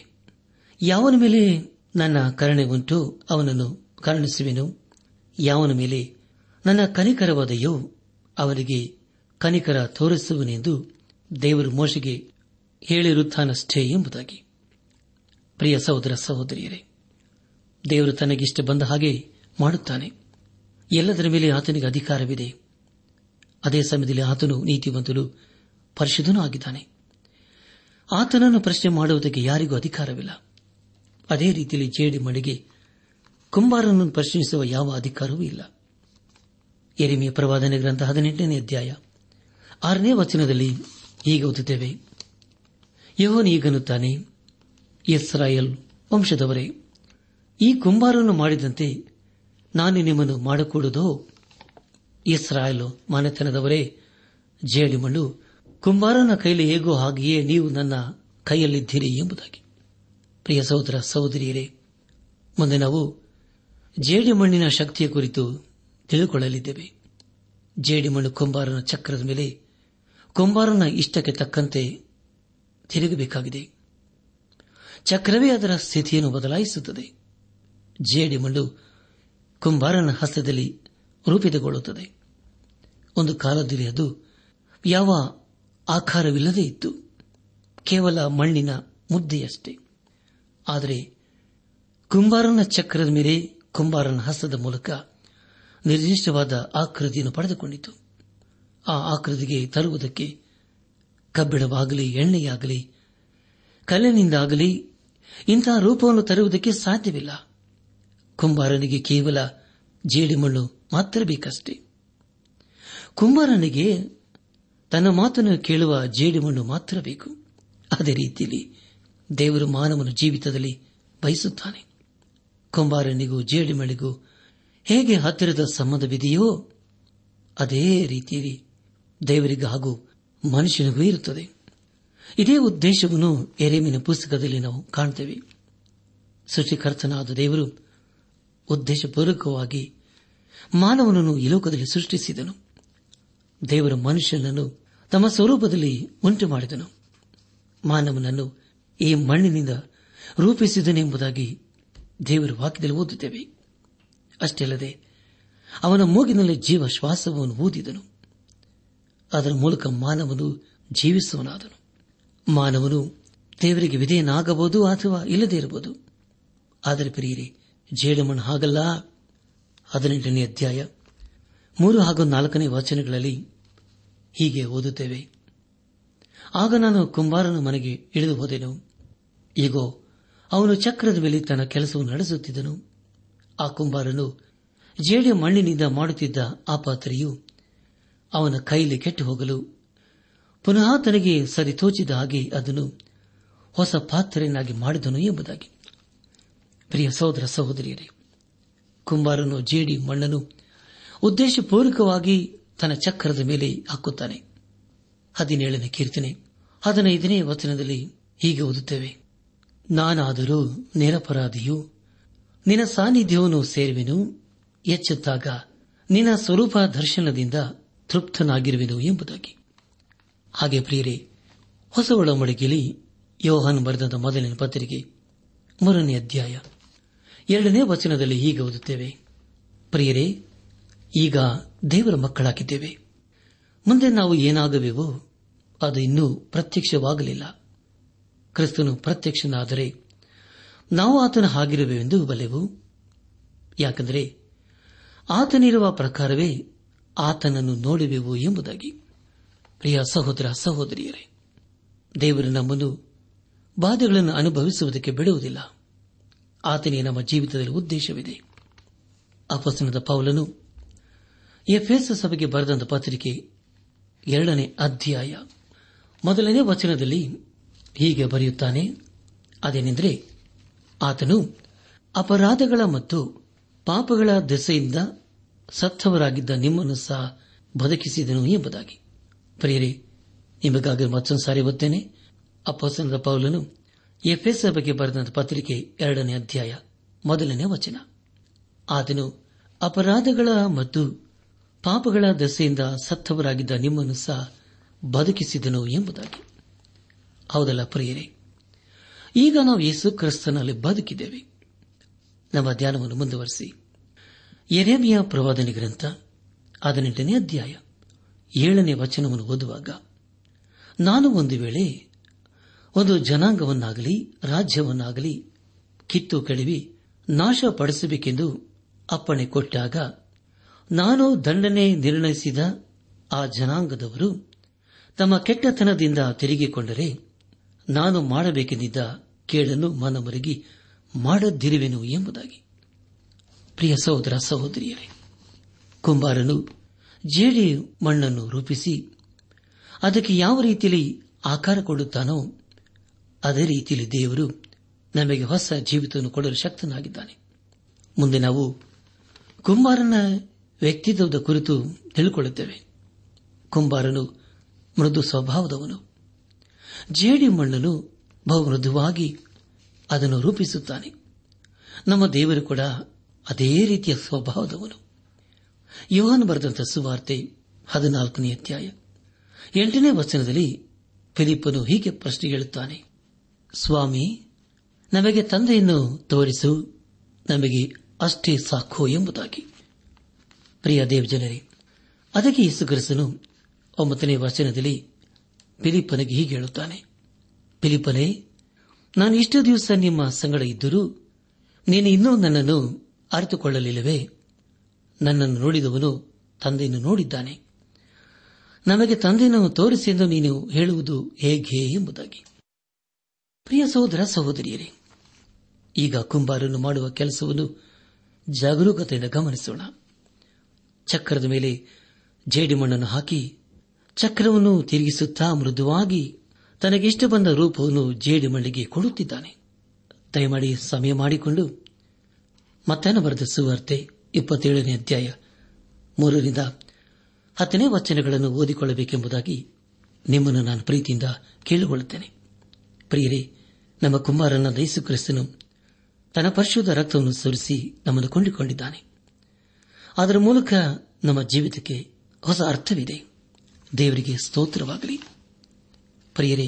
[SPEAKER 2] ಯಾವನ ಮೇಲೆ ನನ್ನ ಕರುಣೆ ಉಂಟು ಅವನನ್ನು ಕರುಣಿಸುವೆನು ಯಾವನ ಮೇಲೆ ನನ್ನ ಕನಿಕರವಾದೆಯೋ ಅವರಿಗೆ ಕನಿಕರ ತೋರಿಸುವನೆಂದು ದೇವರು ಮೋಶೆಗೆ ಹೇಳಿರುತ್ತಾನಷ್ಟೇ ಎಂಬುದಾಗಿ ಪ್ರಿಯ ಸಹೋದರ ಸಹೋದರಿಯರೇ ದೇವರು ತನಗಿಷ್ಟ ಬಂದ ಹಾಗೆ ಮಾಡುತ್ತಾನೆ ಎಲ್ಲದರ ಮೇಲೆ ಆತನಿಗೆ ಅಧಿಕಾರವಿದೆ ಅದೇ ಸಮಯದಲ್ಲಿ ಆತನು ನೀತಿವಂತನು ಪರಿಶುದ್ಧನೂ ಆಗಿದ್ದಾನೆ ಆತನನ್ನು ಪ್ರಶ್ನೆ ಮಾಡುವುದಕ್ಕೆ ಯಾರಿಗೂ ಅಧಿಕಾರವಿಲ್ಲ ಅದೇ ರೀತಿಯಲ್ಲಿ ಜೇಡಿ ಮಳೆಗೆ ಕುಂಬಾರನನ್ನು ಪ್ರಶ್ನಿಸುವ ಯಾವ ಅಧಿಕಾರವೂ ಇಲ್ಲ ಎರಿಮೆಯ ಪ್ರವಾದನೆ ಗ್ರಂಥ ಹದಿನೆಂಟನೇ ಅಧ್ಯಾಯ ಆರನೇ ವಚನದಲ್ಲಿ ಈಗ ಓದುತ್ತೇವೆ ಯಹೋನ್ ಈಗನ್ನುತ್ತಾನೆ ಇಸ್ರಾಯೇಲ್ ವಂಶದವರೇ ಈ ಕುಂಬಾರನ್ನು ಮಾಡಿದಂತೆ ನಾನು ನಿಮ್ಮನ್ನು ಮಾಡಕೂಡದು ಇಸ್ರಾಯೇಲ್ ಮನೆತನದವರೇ ಜೇಡಿಮಣ್ಣು ಕುಂಬಾರನ ಕೈಲಿ ಹೇಗೋ ಹಾಗೆಯೇ ನೀವು ನನ್ನ ಕೈಯಲ್ಲಿದ್ದೀರಿ ಎಂಬುದಾಗಿ ಪ್ರಿಯ ಸಹೋದರ ಸಹೋದರಿಯರೇ ಮುಂದೆ ನಾವು ಜೇಡಿಮಣ್ಣಿನ ಶಕ್ತಿಯ ಕುರಿತು ತಿಳಿದುಕೊಳ್ಳಲಿದ್ದೇವೆ ಜೇಡಿಮಣ್ಣು ಕುಂಬಾರನ ಚಕ್ರದ ಮೇಲೆ ಕುಂಬಾರನ ಇಷ್ಟಕ್ಕೆ ತಕ್ಕಂತೆ ತಿರುಗಬೇಕಾಗಿದೆ ಚಕ್ರವೇ ಅದರ ಸ್ಥಿತಿಯನ್ನು ಬದಲಾಯಿಸುತ್ತದೆ ಜೇಡಿಮಣ್ಣು ಕುಂಬಾರನ ಹಸ್ತದಲ್ಲಿ ರೂಪಿತಗೊಳ್ಳುತ್ತದೆ ಒಂದು ಕಾಲದಲ್ಲಿ ಅದು ಯಾವ ಆಕಾರವಿಲ್ಲದೆ ಇತ್ತು ಕೇವಲ ಮಣ್ಣಿನ ಮುದ್ದೆಯಷ್ಟೇ ಆದರೆ ಕುಂಬಾರನ ಚಕ್ರದ ಮೇಲೆ ಕುಂಬಾರನ ಹಸ್ತದ ಮೂಲಕ ನಿರ್ದಿಷ್ಟವಾದ ಆಕೃತಿಯನ್ನು ಪಡೆದುಕೊಂಡಿತು ಆ ಆಕೃತಿಗೆ ತರುವುದಕ್ಕೆ ಕಬ್ಬಿಣವಾಗಲಿ ಎಣ್ಣೆಯಾಗಲಿ ಕಲ್ಲಿನಿಂದಾಗಲಿ ಇಂತಹ ರೂಪವನ್ನು ತರುವುದಕ್ಕೆ ಸಾಧ್ಯವಿಲ್ಲ ಕುಂಬಾರನಿಗೆ ಕೇವಲ ಜೇಡಿಮಣ್ಣು ಮಾತ್ರ ಬೇಕಷ್ಟೇ ಕುಂಬಾರನಿಗೆ ತನ್ನ ಮಾತನ್ನು ಕೇಳುವ ಜೇಡಿಮಣ್ಣು ಮಾತ್ರ ಬೇಕು ಅದೇ ರೀತಿಯಲ್ಲಿ ದೇವರು ಮಾನವನ ಜೀವಿತದಲ್ಲಿ ಬಯಸುತ್ತಾನೆ ಕುಂಬಾರನಿಗೂ ಜೇಡಿಮಳಿಗೂ ಹೇಗೆ ಹತ್ತಿರದ ಸಂಬಂಧವಿದೆಯೋ ಅದೇ ರೀತಿಯಲ್ಲಿ ದೇವರಿಗೂ ಹಾಗೂ ಮನುಷ್ಯನಿಗೂ ಇರುತ್ತದೆ ಇದೇ ಉದ್ದೇಶವನ್ನು ಎರೇಮಿನ ಪುಸ್ತಕದಲ್ಲಿ ನಾವು ಕಾಣುತ್ತೇವೆ ಸೃಷ್ಟಿಕರ್ತನಾದ ದೇವರು ಉದ್ದೇಶಪೂರ್ವಕವಾಗಿ ಮಾನವನನ್ನು ಈ ಲೋಕದಲ್ಲಿ ಸೃಷ್ಟಿಸಿದನು ದೇವರು ಮನುಷ್ಯನನ್ನು ತಮ್ಮ ಸ್ವರೂಪದಲ್ಲಿ ಉಂಟು ಮಾಡಿದನು ಮಾನವನನ್ನು ಈ ಮಣ್ಣಿನಿಂದ ರೂಪಿಸಿದನೆಂಬುದಾಗಿ ದೇವರ ವಾಕ್ಯದಲ್ಲಿ ಓದುತ್ತೇವೆ ಅಷ್ಟೇ ಅಲ್ಲದೆ ಅವನ ಮೂಗಿನಲ್ಲಿ ಜೀವ ಶ್ವಾಸವನ್ನು ಊದಿದನು ಅದರ ಮೂಲಕ ಮಾನವನು ಜೀವಿಸುವನಾದನು ಮಾನವನು ದೇವರಿಗೆ ವಿಧೇಯನಾಗಬಹುದು ಅಥವಾ ಇಲ್ಲದೇ ಇರಬಹುದು ಆದರೆ ಪ್ರಿಯರಿ ಜೇಡಮಣ್ಣು ಹಾಗಲ್ಲ ಹದಿನೆಂಟನೇ ಅಧ್ಯಾಯ ಮೂರು ಹಾಗೂ ನಾಲ್ಕನೇ ವಚನಗಳಲ್ಲಿ ಹೀಗೆ ಓದುತ್ತೇವೆ ಆಗ ನಾನು ಕುಂಬಾರನ ಮನೆಗೆ ಇಳಿದು ಹೋದೆನು ಈಗೋ ಅವನು ಚಕ್ರದ ಮೇಲೆ ತನ್ನ ಕೆಲಸವನ್ನು ನಡೆಸುತ್ತಿದ್ದನು ಆ ಕುಂಬಾರನು ಜೇಡಿ ಮಣ್ಣಿನಿಂದ ಮಾಡುತ್ತಿದ್ದ ಆ ಪಾತ್ರೆಯು ಅವನ ಕೈಲಿ ಕೆಟ್ಟು ಹೋಗಲು ಪುನಃ ತನಗೆ ಸರಿ ತೋಚಿದ ಹಾಗೆ ಅದನ್ನು ಹೊಸ ಪಾತ್ರೆಯನ್ನಾಗಿ ಮಾಡಿದನು ಎಂಬುದಾಗಿ ಪ್ರಿಯ ಸಹೋದರ ಸಹೋದರಿಯರೇ ಕುಂಬಾರನು ಜೇಡಿ ಮಣ್ಣನ್ನು ಉದ್ದೇಶಪೂರ್ವಕವಾಗಿ ತನ್ನ ಚಕ್ರದ ಮೇಲೆ ಹಾಕುತ್ತಾನೆ ಹದಿನೇಳನೇ ಕೀರ್ತನೆ ಹದಿನೈದನೇ ವಚನದಲ್ಲಿ ಹೀಗೆ ಓದುತ್ತೇವೆ ನಾನಾದರೂ ನಿರಪರಾಧಿಯು ನಿನ್ನ ಸಾನ್ನಿಧ್ಯವನ್ನು ಸೇರುವೆನು ಎಚ್ಚುತ್ತಾಗ ನಿನ್ನ ಸ್ವರೂಪ ದರ್ಶನದಿಂದ ತೃಪ್ತನಾಗಿರುವೆನು ಎಂಬುದಾಗಿ ಹಾಗೆ ಪ್ರಿಯರೇ ಹೊಸ ಒಳಮಡಿಗೆಯಲ್ಲಿ ಯೋಹನ್ ಬರೆದ ಮೊದಲಿನ ಪತ್ರಿಕೆ ಮೂರನೇ ಅಧ್ಯಾಯ ಎರಡನೇ ವಚನದಲ್ಲಿ ಹೀಗೆ ಓದುತ್ತೇವೆ ಪ್ರಿಯರೇ ಈಗ ದೇವರ ಮಕ್ಕಳಾಗಿದ್ದೇವೆ ಮುಂದೆ ನಾವು ಏನಾಗಬೇಕೋ ಅದು ಇನ್ನೂ ಪ್ರತ್ಯಕ್ಷವಾಗಲಿಲ್ಲ ಕ್ರಿಸ್ತನು ಪ್ರತ್ಯಕ್ಷನಾದರೆ ನಾವು ಆತನ ಹಾಗಿರುವೆವೆಂದು ಬಲೆವು ಯಾಕೆಂದರೆ ಆತನಿರುವ ಪ್ರಕಾರವೇ ಆತನನ್ನು ನೋಡುವೆವು ಎಂಬುದಾಗಿ ಪ್ರಿಯ ಸಹೋದರ ಸಹೋದರಿಯರೇ ದೇವರು ನಮ್ಮನ್ನು ಬಾಧೆಗಳನ್ನು ಅನುಭವಿಸುವುದಕ್ಕೆ ಬಿಡುವುದಿಲ್ಲ ಆತನೇ ನಮ್ಮ ಜೀವಿತದಲ್ಲಿ ಉದ್ದೇಶವಿದೆ ಅಪಸನದ ಪೌಲನು ಎಫ್ಎಸ್ ಸಭೆಗೆ ಬರೆದಂತ ಪತ್ರಿಕೆ ಎರಡನೇ ಅಧ್ಯಾಯ ಮೊದಲನೇ ವಚನದಲ್ಲಿ ಹೀಗೆ ಬರೆಯುತ್ತಾನೆ ಅದೇನೆಂದರೆ ಆತನು ಅಪರಾಧಗಳ ಮತ್ತು ಪಾಪಗಳ ದೆಸೆಯಿಂದ ಸತ್ತವರಾಗಿದ್ದ ನಿಮ್ಮನ್ನು ಸಹ ಬದುಕಿಸಿದನು ಎಂಬುದಾಗಿ ಪ್ರಿಯರೇ ನಿಮಗಾಗಿ ಮತ್ತೊಂದು ಸಾರಿ ಓದ್ತೇನೆ ಅಪ್ಪಸನದ ಪೌಲನು ಎಫ್ಎಸ್ ಬಗ್ಗೆ ಬರೆದ ಪತ್ರಿಕೆ ಎರಡನೇ ಅಧ್ಯಾಯ ಮೊದಲನೇ ವಚನ ಆತನು ಅಪರಾಧಗಳ ಮತ್ತು ಪಾಪಗಳ ದೆಸೆಯಿಂದ ಸತ್ತವರಾಗಿದ್ದ ನಿಮ್ಮನ್ನು ಸಹ ಬದುಕಿಸಿದನು ಎಂಬುದಾಗಿ ಹೌದಲ್ಲ ಪ್ರಿಯರೇ ಈಗ ನಾವು ಯೇಸು ಕ್ರಿಸ್ತನಲ್ಲಿ ಬದುಕಿದ್ದೇವೆ ನಮ್ಮ ಧ್ಯಾನವನ್ನು ಮುಂದುವರೆಸಿ ಎರೇಮಿಯ ಪ್ರವಾದನೆ ಗ್ರಂಥ ಹದಿನೆಂಟನೇ ಅಧ್ಯಾಯ ಏಳನೇ ವಚನವನ್ನು ಓದುವಾಗ ನಾನು ಒಂದು ವೇಳೆ ಒಂದು ಜನಾಂಗವನ್ನಾಗಲಿ ರಾಜ್ಯವನ್ನಾಗಲಿ ಕಿತ್ತು ಕಳಿವಿ ನಾಶಪಡಿಸಬೇಕೆಂದು ಅಪ್ಪಣೆ ಕೊಟ್ಟಾಗ ನಾನು ದಂಡನೆ ನಿರ್ಣಯಿಸಿದ ಆ ಜನಾಂಗದವರು ತಮ್ಮ ಕೆಟ್ಟತನದಿಂದ ತಿರುಗಿಕೊಂಡರೆ ನಾನು ಮಾಡಬೇಕೆಂದಿದ್ದ ಕೇಡನ್ನು ಮನಮರಗಿ ಮಾಡದಿರುವೆನು ಎಂಬುದಾಗಿ ಪ್ರಿಯ ಸಹೋದರ ಸಹೋದರಿಯರೇ ಕುಂಬಾರನು ಜೇಡಿ ಮಣ್ಣನ್ನು ರೂಪಿಸಿ ಅದಕ್ಕೆ ಯಾವ ರೀತಿಯಲ್ಲಿ ಆಕಾರ ಕೊಡುತ್ತಾನೋ ಅದೇ ರೀತಿಯಲ್ಲಿ ದೇವರು ನಮಗೆ ಹೊಸ ಜೀವಿತವನ್ನು ಕೊಡಲು ಶಕ್ತನಾಗಿದ್ದಾನೆ ಮುಂದೆ ನಾವು ಕುಂಬಾರನ ವ್ಯಕ್ತಿತ್ವದ ಕುರಿತು ತಿಳಿಕೊಳ್ಳುತ್ತೇವೆ ಕುಂಬಾರನು ಮೃದು ಸ್ವಭಾವದವನು ಜೇಡಿ ಮಣ್ಣನ್ನು ಬಹುಮೃದುವಾಗಿ ಅದನ್ನು ರೂಪಿಸುತ್ತಾನೆ ನಮ್ಮ ದೇವರು ಕೂಡ ಅದೇ ರೀತಿಯ ಸ್ವಭಾವದವನು ಯೋಹನ್ ಬರೆದಂತಹ ಸುವಾರ್ತೆ ಹದಿನಾಲ್ಕನೇ ಅಧ್ಯಾಯ ಎಂಟನೇ ವಚನದಲ್ಲಿ ಫಿಲಿಪ್ಪನು ಹೀಗೆ ಪ್ರಶ್ನೆ ಹೇಳುತ್ತಾನೆ ಸ್ವಾಮಿ ನಮಗೆ ತಂದೆಯನ್ನು ತೋರಿಸು ನಮಗೆ ಅಷ್ಟೇ ಸಾಕು ಎಂಬುದಾಗಿ ಪ್ರಿಯ ಜನರೇ ಅದಕ್ಕೆ ಯೇಸುಕ್ರಿಸ್ತನು ಒಂಬತ್ತನೇ ವಚನದಲ್ಲಿ ಫಿಲಿಪ್ಪನಿಗೆ ಹೀಗೆ ಹೇಳುತ್ತಾನೆ ಫಿಲಿಪ್ಪನೇ ನಾನು ಇಷ್ಟು ದಿವಸ ನಿಮ್ಮ ಸಂಗಡ ಇದ್ದರೂ ನೀನು ಇನ್ನೂ ನನ್ನನ್ನು ಅರಿತುಕೊಳ್ಳಲಿಲ್ಲವೇ ನನ್ನನ್ನು ನೋಡಿದವನು ತಂದೆಯನ್ನು ನೋಡಿದ್ದಾನೆ ನಮಗೆ ತಂದೆಯನ್ನು ಎಂದು ನೀನು ಹೇಳುವುದು ಹೇಗೆ ಎಂಬುದಾಗಿ ಪ್ರಿಯ ಸಹೋದರ ಸಹೋದರಿಯರೇ ಈಗ ಕುಂಬಾರನ್ನು ಮಾಡುವ ಕೆಲಸವನ್ನು ಜಾಗರೂಕತೆಯಿಂದ ಗಮನಿಸೋಣ ಚಕ್ರದ ಮೇಲೆ ಜೇಡಿಮಣ್ಣನ್ನು ಹಾಕಿ ಚಕ್ರವನ್ನು ತಿರುಗಿಸುತ್ತಾ ಮೃದುವಾಗಿ ತನಗಿಷ್ಟ ಬಂದ ರೂಪವನ್ನು ಜೇಡಿ ಮಲ್ಲಿಗೆ ಕೊಡುತ್ತಿದ್ದಾನೆ ದಯಮಾಡಿ ಸಮಯ ಮಾಡಿಕೊಂಡು ಮತ್ತನ ಬರೆದ ಸುವಾರ್ತೆ ಇಪ್ಪತ್ತೇಳನೇ ಅಧ್ಯಾಯ ಮೂರರಿಂದ ಹತ್ತನೇ ವಚನಗಳನ್ನು ಓದಿಕೊಳ್ಳಬೇಕೆಂಬುದಾಗಿ ನಿಮ್ಮನ್ನು ನಾನು ಪ್ರೀತಿಯಿಂದ ಕೇಳಿಕೊಳ್ಳುತ್ತೇನೆ ಪ್ರಿಯರೇ ನಮ್ಮ ಕುಮಾರನ ದೈಸು ಕ್ರಿಸ್ತನು ತನ್ನ ಪರಿಶುದ್ಧ ರಕ್ತವನ್ನು ಸುರಿಸಿ ನಮ್ಮನ್ನು ಕೊಂಡುಕೊಂಡಿದ್ದಾನೆ ಅದರ ಮೂಲಕ ನಮ್ಮ ಜೀವಿತಕ್ಕೆ ಹೊಸ ಅರ್ಥವಿದೆ ದೇವರಿಗೆ ಸ್ತೋತ್ರವಾಗಲಿ ಪ್ರಿಯರೇ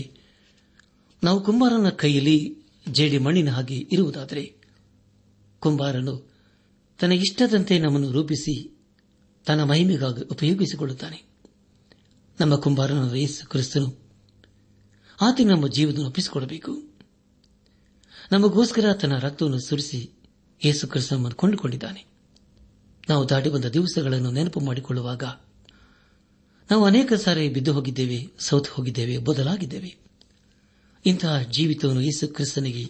[SPEAKER 2] ನಾವು ಕುಂಬಾರನ ಕೈಯಲ್ಲಿ ಜೇಡಿ ಮಣ್ಣಿನ ಹಾಗೆ ಇರುವುದಾದರೆ ಕುಂಬಾರನು ತನ್ನ ಇಷ್ಟದಂತೆ ನಮ್ಮನ್ನು ರೂಪಿಸಿ ತನ್ನ ಮಹಿಮೆಗಾಗಿ ಉಪಯೋಗಿಸಿಕೊಳ್ಳುತ್ತಾನೆ ನಮ್ಮ ಕುಂಬಾರನ ಯೇಸು ಕ್ರಿಸ್ತನು ಆತ ನಮ್ಮ ಜೀವನ ಒಪ್ಪಿಸಿಕೊಡಬೇಕು ನಮಗೋಸ್ಕರ ತನ್ನ ರಕ್ತವನ್ನು ಸುರಿಸಿ ಯೇಸು ಕ್ರಿಸ್ತನನ್ನು ಕೊಂಡುಕೊಂಡಿದ್ದಾನೆ ನಾವು ದಾಟಿ ಬಂದ ದಿವಸಗಳನ್ನು ನೆನಪು ಮಾಡಿಕೊಳ್ಳುವಾಗ ನಾವು ಅನೇಕ ಸಾರಿ ಬಿದ್ದು ಹೋಗಿದ್ದೇವೆ ಸೌತ್ ಹೋಗಿದ್ದೇವೆ ಬದಲಾಗಿದ್ದೇವೆ ಇಂತಹ ಜೀವಿತವನ್ನು ಯೇಸು ಕ್ರಿಸ್ತನಿಗೆ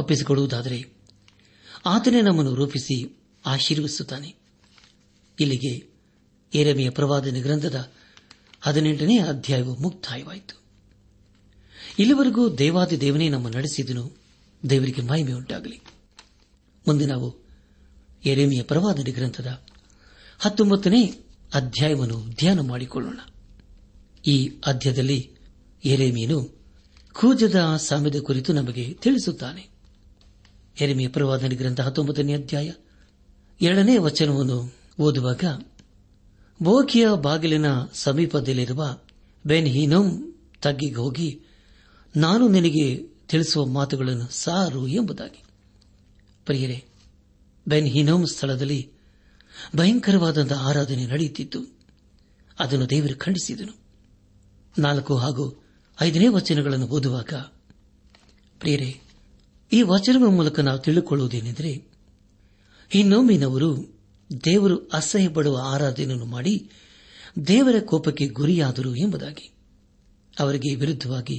[SPEAKER 2] ಒಪ್ಪಿಸಿಕೊಡುವುದಾದರೆ ಆತನೇ ನಮ್ಮನ್ನು ರೂಪಿಸಿ ಆಶೀರ್ವಿಸುತ್ತಾನೆ ಇಲ್ಲಿಗೆ ಏರಮೆಯ ಪ್ರವಾದನೆ ಗ್ರಂಥದ ಹದಿನೆಂಟನೇ ಅಧ್ಯಾಯವು ಮುಕ್ತಾಯವಾಯಿತು ಇಲ್ಲಿವರೆಗೂ ದೇವಾದಿ ದೇವನೇ ನಮ್ಮ ನಡೆಸಿದನು ದೇವರಿಗೆ ಮಹಿಮೆ ಉಂಟಾಗಲಿ ಮುಂದೆ ನಾವು ಎರೆಮೆಯ ಪ್ರವಾದನೆ ಗ್ರಂಥದ ಹತ್ತೊಂಬತ್ತನೇ ಅಧ್ಯಾಯವನ್ನು ಧ್ಯಾನ ಮಾಡಿಕೊಳ್ಳೋಣ ಈ ಅಧ್ಯಾಯದಲ್ಲಿ ಎರೆಮೀನು ಕೂಜದ ಸಾಮ್ಯದ ಕುರಿತು ನಮಗೆ ತಿಳಿಸುತ್ತಾನೆ ಎರೆಮಿಯ ಪ್ರವಾದನೆ ಗ್ರಂಥ ಹತ್ತೊಂಬತ್ತನೇ ಅಧ್ಯಾಯ ಎರಡನೇ ವಚನವನ್ನು ಓದುವಾಗ ಬೋಕಿಯ ಬಾಗಿಲಿನ ಸಮೀಪದಲ್ಲಿರುವ ಬೆನ್ ಹಿನೋಮ್ ತಗ್ಗಿಗೆ ಹೋಗಿ ನಾನು ನಿನಗೆ ತಿಳಿಸುವ ಮಾತುಗಳನ್ನು ಸಾರು ಎಂಬುದಾಗಿ ಪ್ರಿಯರೇ ಬೆನ್ ಹಿನೋಮ್ ಸ್ಥಳದಲ್ಲಿ ಭಯಂಕರವಾದಂತಹ ಆರಾಧನೆ ನಡೆಯುತ್ತಿತ್ತು ಅದನ್ನು ದೇವರು ಖಂಡಿಸಿದನು ನಾಲ್ಕು ಹಾಗೂ ಐದನೇ ವಚನಗಳನ್ನು ಓದುವಾಗ ಪ್ರಿಯರೇ ಈ ವಚನಗಳ ಮೂಲಕ ನಾವು ತಿಳಿದುಕೊಳ್ಳುವುದೇನೆಂದರೆ ಇನ್ನೊಮ್ಮಿನವರು ದೇವರು ಅಸಹ್ಯ ಪಡುವ ಆರಾಧನೆಯನ್ನು ಮಾಡಿ ದೇವರ ಕೋಪಕ್ಕೆ ಗುರಿಯಾದರು ಎಂಬುದಾಗಿ ಅವರಿಗೆ ವಿರುದ್ಧವಾಗಿ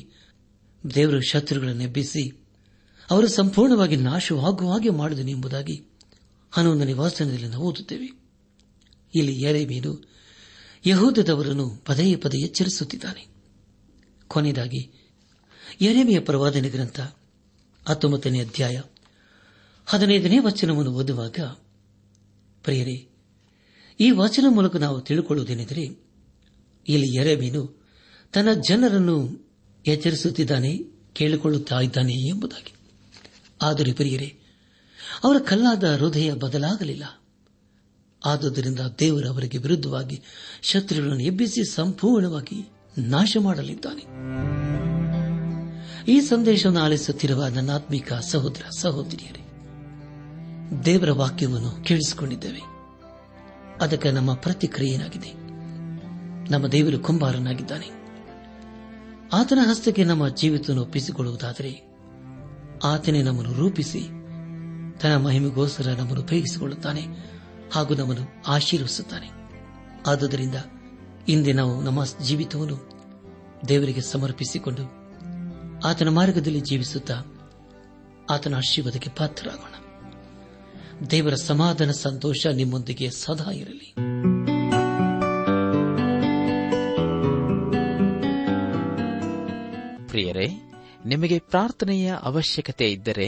[SPEAKER 2] ದೇವರು ಶತ್ರುಗಳನ್ನು ಅವರು ಸಂಪೂರ್ಣವಾಗಿ ನಾಶವಾಗುವ ಹಾಗೆ ಮಾಡಿದನು ಎಂಬುದಾಗಿ ಹನ್ನೊಂದನೇ ವಾಸನದಲ್ಲಿ ನಾವು ಓದುತ್ತೇವೆ ಇಲ್ಲಿ ಮೀನು ಯಹೂದದವರನ್ನು ಪದೇ ಪದೇ ಎಚ್ಚರಿಸುತ್ತಿದ್ದಾನೆ ಕೊನೆಯದಾಗಿ ಎರೆಮೆಯ ಪ್ರವಾದನೆ ಗ್ರಂಥ ಹತ್ತೊಂಬತ್ತನೇ ಅಧ್ಯಾಯ ಹದಿನೈದನೇ ವಚನವನ್ನು ಓದುವಾಗ ಪ್ರಿಯರೇ ಈ ವಚನ ಮೂಲಕ ನಾವು ತಿಳಿಕೊಳ್ಳುವುದೇನೆಂದರೆ ಇಲ್ಲಿ ಎರೆಮೀನು ತನ್ನ ಜನರನ್ನು ಎಚ್ಚರಿಸುತ್ತಿದ್ದಾನೆ ಕೇಳಿಕೊಳ್ಳುತ್ತಾ ಇದ್ದಾನೆ ಎಂಬುದಾಗಿ ಆದರೆ ಪ್ರಿಯರೇ ಅವರ ಕಲ್ಲಾದ ಹೃದಯ ಬದಲಾಗಲಿಲ್ಲ ಆದುದರಿಂದ ದೇವರು ಅವರಿಗೆ ವಿರುದ್ಧವಾಗಿ ಶತ್ರುಗಳನ್ನು ಎಬ್ಬಿಸಿ ಸಂಪೂರ್ಣವಾಗಿ ನಾಶ ಮಾಡಲಿದ್ದಾನೆ ಈ ಸಂದೇಶವನ್ನು ಆಲಿಸುತ್ತಿರುವ ನನ್ನ ಆತ್ಮಿಕ ಸಹೋದರ ಸಹೋದರಿಯರೇ ದೇವರ ವಾಕ್ಯವನ್ನು ಕೇಳಿಸಿಕೊಂಡಿದ್ದೇವೆ ಅದಕ್ಕೆ ನಮ್ಮ ಪ್ರತಿಕ್ರಿಯೆಯಾಗಿದೆ ನಮ್ಮ ದೇವರು ಕುಂಬಾರನಾಗಿದ್ದಾನೆ ಆತನ ಹಸ್ತಕ್ಕೆ ನಮ್ಮ ಜೀವಿತವನ್ನು ಒಪ್ಪಿಸಿಕೊಳ್ಳುವುದಾದರೆ ಆತನೇ ನಮ್ಮನ್ನು ರೂಪಿಸಿ ತನ್ನ ಮಹಿಮೆಗೋಸ್ಕರ ನಮ್ಮನ್ನು ಉಪಯೋಗಿಸಿಕೊಳ್ಳುತ್ತಾನೆ ಹಾಗೂ ನಮ್ಮನ್ನು ಆಶೀರ್ವಿಸುತ್ತಾನೆ ಆದುದರಿಂದ ಇಂದೇ ನಾವು ನಮ್ಮ ಜೀವಿತವನ್ನು ದೇವರಿಗೆ ಸಮರ್ಪಿಸಿಕೊಂಡು ಆತನ ಮಾರ್ಗದಲ್ಲಿ ಜೀವಿಸುತ್ತಾ ಆತನ ಆಶೀರ್ವಾದಕ್ಕೆ ಪಾತ್ರರಾಗೋಣ ದೇವರ ಸಮಾಧಾನ ಸಂತೋಷ ನಿಮ್ಮೊಂದಿಗೆ ಸದಾ ಇರಲಿ
[SPEAKER 3] ಪ್ರಿಯರೇ ನಿಮಗೆ ಪ್ರಾರ್ಥನೆಯ ಅವಶ್ಯಕತೆ ಇದ್ದರೆ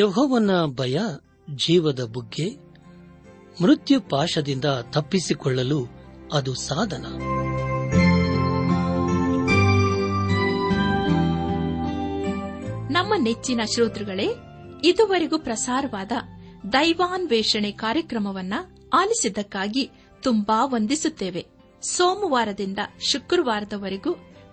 [SPEAKER 2] ಯಹೋವನ ಭಯ ಜೀವದ ಬುಗ್ಗೆ ಮೃತ್ಯು ಪಾಶದಿಂದ ತಪ್ಪಿಸಿಕೊಳ್ಳಲು ಅದು ಸಾಧನ
[SPEAKER 1] ನಮ್ಮ ನೆಚ್ಚಿನ ಶ್ರೋತೃಗಳೇ ಇದುವರೆಗೂ ಪ್ರಸಾರವಾದ ದೈವಾನ್ವೇಷಣೆ ಕಾರ್ಯಕ್ರಮವನ್ನ ಆಲಿಸಿದ್ದಕ್ಕಾಗಿ ತುಂಬಾ ವಂದಿಸುತ್ತೇವೆ ಸೋಮವಾರದಿಂದ ಶುಕ್ರವಾರದವರೆಗೂ